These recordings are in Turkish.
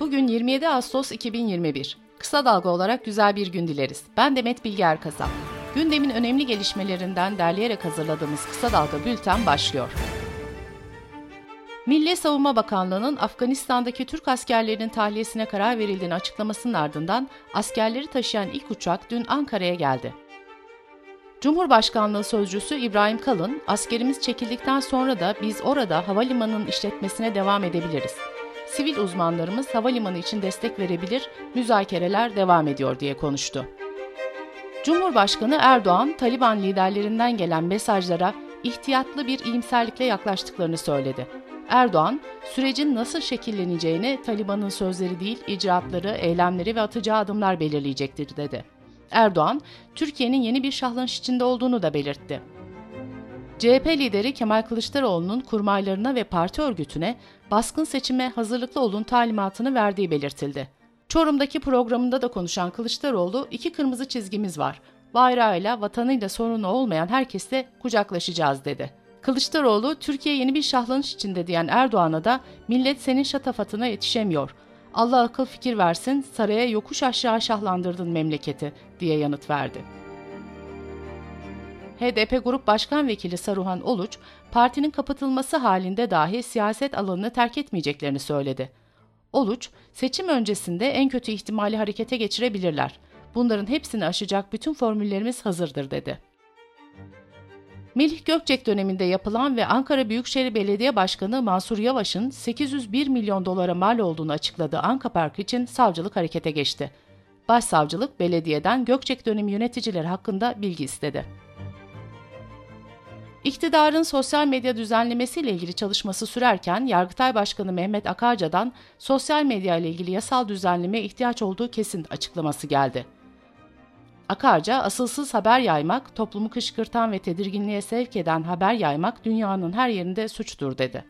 Bugün 27 Ağustos 2021. Kısa dalga olarak güzel bir gün dileriz. Ben Demet Bilge Erkasap. Gündemin önemli gelişmelerinden derleyerek hazırladığımız Kısa Dalga Bülten başlıyor. Milli Savunma Bakanlığı'nın Afganistan'daki Türk askerlerinin tahliyesine karar verildiğini açıklamasının ardından askerleri taşıyan ilk uçak dün Ankara'ya geldi. Cumhurbaşkanlığı Sözcüsü İbrahim Kalın, askerimiz çekildikten sonra da biz orada havalimanının işletmesine devam edebiliriz. Sivil uzmanlarımız havalimanı için destek verebilir, müzakereler devam ediyor diye konuştu. Cumhurbaşkanı Erdoğan, Taliban liderlerinden gelen mesajlara ihtiyatlı bir iyimserlikle yaklaştıklarını söyledi. Erdoğan, sürecin nasıl şekilleneceğini Taliban'ın sözleri değil, icraatları, eylemleri ve atacağı adımlar belirleyecektir dedi. Erdoğan, Türkiye'nin yeni bir şahlanış içinde olduğunu da belirtti. CHP lideri Kemal Kılıçdaroğlu'nun kurmaylarına ve parti örgütüne baskın seçime hazırlıklı olun talimatını verdiği belirtildi. Çorum'daki programında da konuşan Kılıçdaroğlu, iki kırmızı çizgimiz var. Bayrağıyla, vatanıyla sorunu olmayan herkesle kucaklaşacağız dedi. Kılıçdaroğlu, Türkiye yeni bir şahlanış içinde diyen Erdoğan'a da millet senin şatafatına yetişemiyor. Allah akıl fikir versin, saraya yokuş aşağı şahlandırdın memleketi diye yanıt verdi. HDP Grup Başkan Vekili Saruhan Oluç, partinin kapatılması halinde dahi siyaset alanını terk etmeyeceklerini söyledi. Oluç, seçim öncesinde en kötü ihtimali harekete geçirebilirler. Bunların hepsini aşacak bütün formüllerimiz hazırdır dedi. Melih Gökçek döneminde yapılan ve Ankara Büyükşehir Belediye Başkanı Mansur Yavaş'ın 801 milyon dolara mal olduğunu açıkladığı Anka Park için savcılık harekete geçti. Başsavcılık belediyeden Gökçek dönemi yöneticileri hakkında bilgi istedi. İktidarın sosyal medya düzenlemesiyle ilgili çalışması sürerken Yargıtay Başkanı Mehmet Akarca'dan sosyal medya ile ilgili yasal düzenlemeye ihtiyaç olduğu kesin açıklaması geldi. Akarca, asılsız haber yaymak, toplumu kışkırtan ve tedirginliğe sevk eden haber yaymak dünyanın her yerinde suçtur dedi.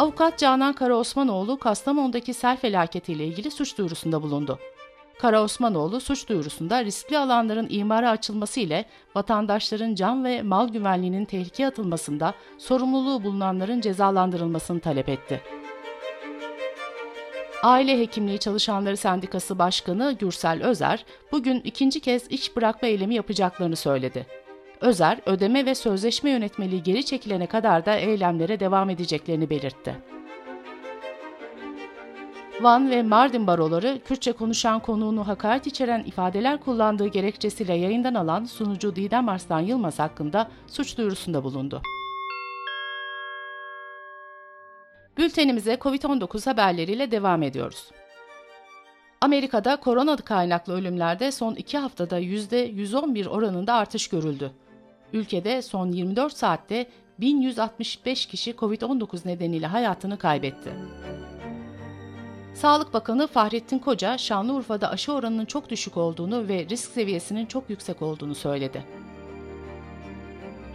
Avukat Canan Karaosmanoğlu, Kastamonu'daki sel felaketiyle ilgili suç duyurusunda bulundu. Kara Osmanoğlu suç duyurusunda riskli alanların imara açılması ile vatandaşların can ve mal güvenliğinin tehlikeye atılmasında sorumluluğu bulunanların cezalandırılmasını talep etti. Aile Hekimliği Çalışanları Sendikası Başkanı Gürsel Özer, bugün ikinci kez iş bırakma eylemi yapacaklarını söyledi. Özer, ödeme ve sözleşme yönetmeliği geri çekilene kadar da eylemlere devam edeceklerini belirtti. Van ve Mardin baroları Kürtçe konuşan konuğunu hakaret içeren ifadeler kullandığı gerekçesiyle yayından alan sunucu Didem Arslan Yılmaz hakkında suç duyurusunda bulundu. Bültenimize COVID-19 haberleriyle devam ediyoruz. Amerika'da korona kaynaklı ölümlerde son iki haftada %111 oranında artış görüldü. Ülkede son 24 saatte 1165 kişi COVID-19 nedeniyle hayatını kaybetti. Sağlık Bakanı Fahrettin Koca, Şanlıurfa'da aşı oranının çok düşük olduğunu ve risk seviyesinin çok yüksek olduğunu söyledi.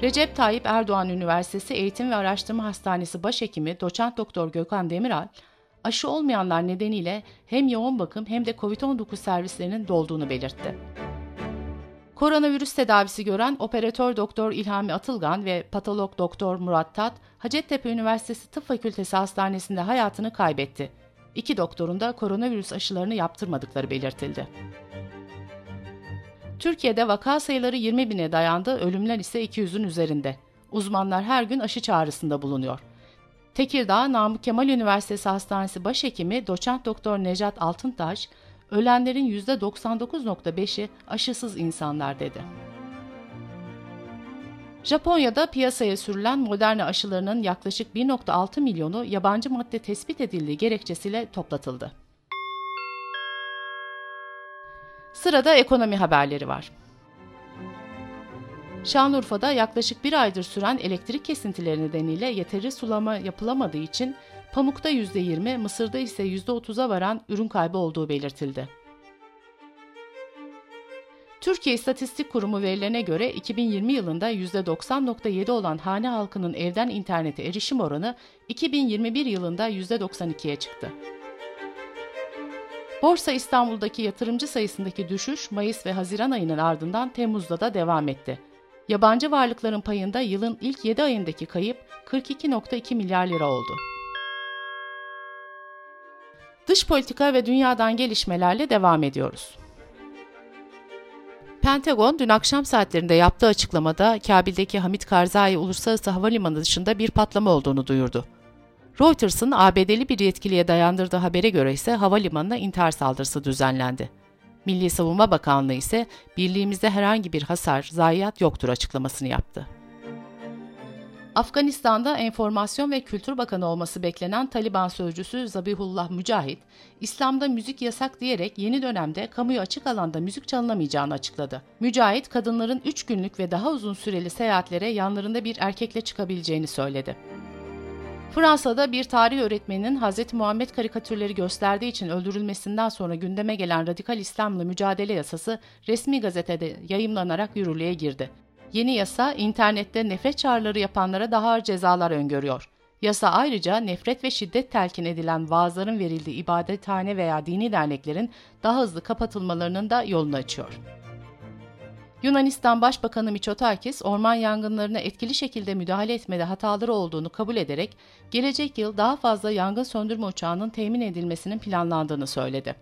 Recep Tayyip Erdoğan Üniversitesi Eğitim ve Araştırma Hastanesi Başhekimi Doçent Doktor Gökhan Demiral, aşı olmayanlar nedeniyle hem yoğun bakım hem de COVID-19 servislerinin dolduğunu belirtti. Koronavirüs tedavisi gören operatör doktor İlhami Atılgan ve patolog doktor Murat Tat, Hacettepe Üniversitesi Tıp Fakültesi Hastanesi'nde hayatını kaybetti. İki doktorun da koronavirüs aşılarını yaptırmadıkları belirtildi. Türkiye'de vaka sayıları 20 bine dayandı, ölümler ise 200'ün üzerinde. Uzmanlar her gün aşı çağrısında bulunuyor. Tekirdağ Namık Kemal Üniversitesi Hastanesi Başhekimi Doçent Doktor Necat Altıntaş, ölenlerin %99.5'i aşısız insanlar dedi. Japonya'da piyasaya sürülen Moderna aşılarının yaklaşık 1.6 milyonu yabancı madde tespit edildiği gerekçesiyle toplatıldı. Sırada ekonomi haberleri var. Şanlıurfa'da yaklaşık bir aydır süren elektrik kesintileri nedeniyle yeteri sulama yapılamadığı için pamukta %20, mısırda ise %30'a varan ürün kaybı olduğu belirtildi. Türkiye İstatistik Kurumu verilerine göre 2020 yılında %90.7 olan hane halkının evden internete erişim oranı 2021 yılında %92'ye çıktı. Borsa İstanbul'daki yatırımcı sayısındaki düşüş Mayıs ve Haziran ayının ardından Temmuz'da da devam etti. Yabancı varlıkların payında yılın ilk 7 ayındaki kayıp 42.2 milyar lira oldu. Dış politika ve dünyadan gelişmelerle devam ediyoruz. Pentagon dün akşam saatlerinde yaptığı açıklamada Kabil'deki Hamit Karzai Uluslararası Havalimanı dışında bir patlama olduğunu duyurdu. Reuters'ın ABD'li bir yetkiliye dayandırdığı habere göre ise havalimanına intihar saldırısı düzenlendi. Milli Savunma Bakanlığı ise birliğimizde herhangi bir hasar, zayiat yoktur açıklamasını yaptı. Afganistan'da Enformasyon ve Kültür Bakanı olması beklenen Taliban sözcüsü Zabihullah Mücahit, İslam'da müzik yasak diyerek yeni dönemde kamuya açık alanda müzik çalınamayacağını açıkladı. Mücahit, kadınların 3 günlük ve daha uzun süreli seyahatlere yanlarında bir erkekle çıkabileceğini söyledi. Fransa'da bir tarih öğretmeninin Hz. Muhammed karikatürleri gösterdiği için öldürülmesinden sonra gündeme gelen radikal İslam'la mücadele yasası resmi gazetede yayımlanarak yürürlüğe girdi. Yeni yasa internette nefret çağrıları yapanlara daha ağır cezalar öngörüyor. Yasa ayrıca nefret ve şiddet telkin edilen vaazların verildiği ibadethane veya dini derneklerin daha hızlı kapatılmalarının da yolunu açıyor. Yunanistan Başbakanı Mitsotakis, orman yangınlarına etkili şekilde müdahale etmede hataları olduğunu kabul ederek, gelecek yıl daha fazla yangın söndürme uçağının temin edilmesinin planlandığını söyledi.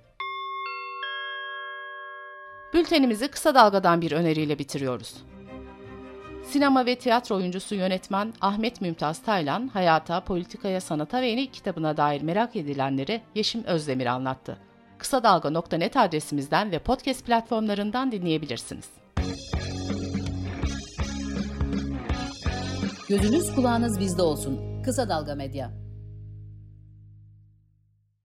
Bültenimizi kısa dalgadan bir öneriyle bitiriyoruz. Sinema ve tiyatro oyuncusu yönetmen Ahmet Mümtaz Taylan, hayata, politikaya, sanata ve yeni kitabına dair merak edilenleri Yeşim Özdemir anlattı. Kısa Dalga.net adresimizden ve podcast platformlarından dinleyebilirsiniz. Gözünüz kulağınız bizde olsun. Kısa Dalga Medya.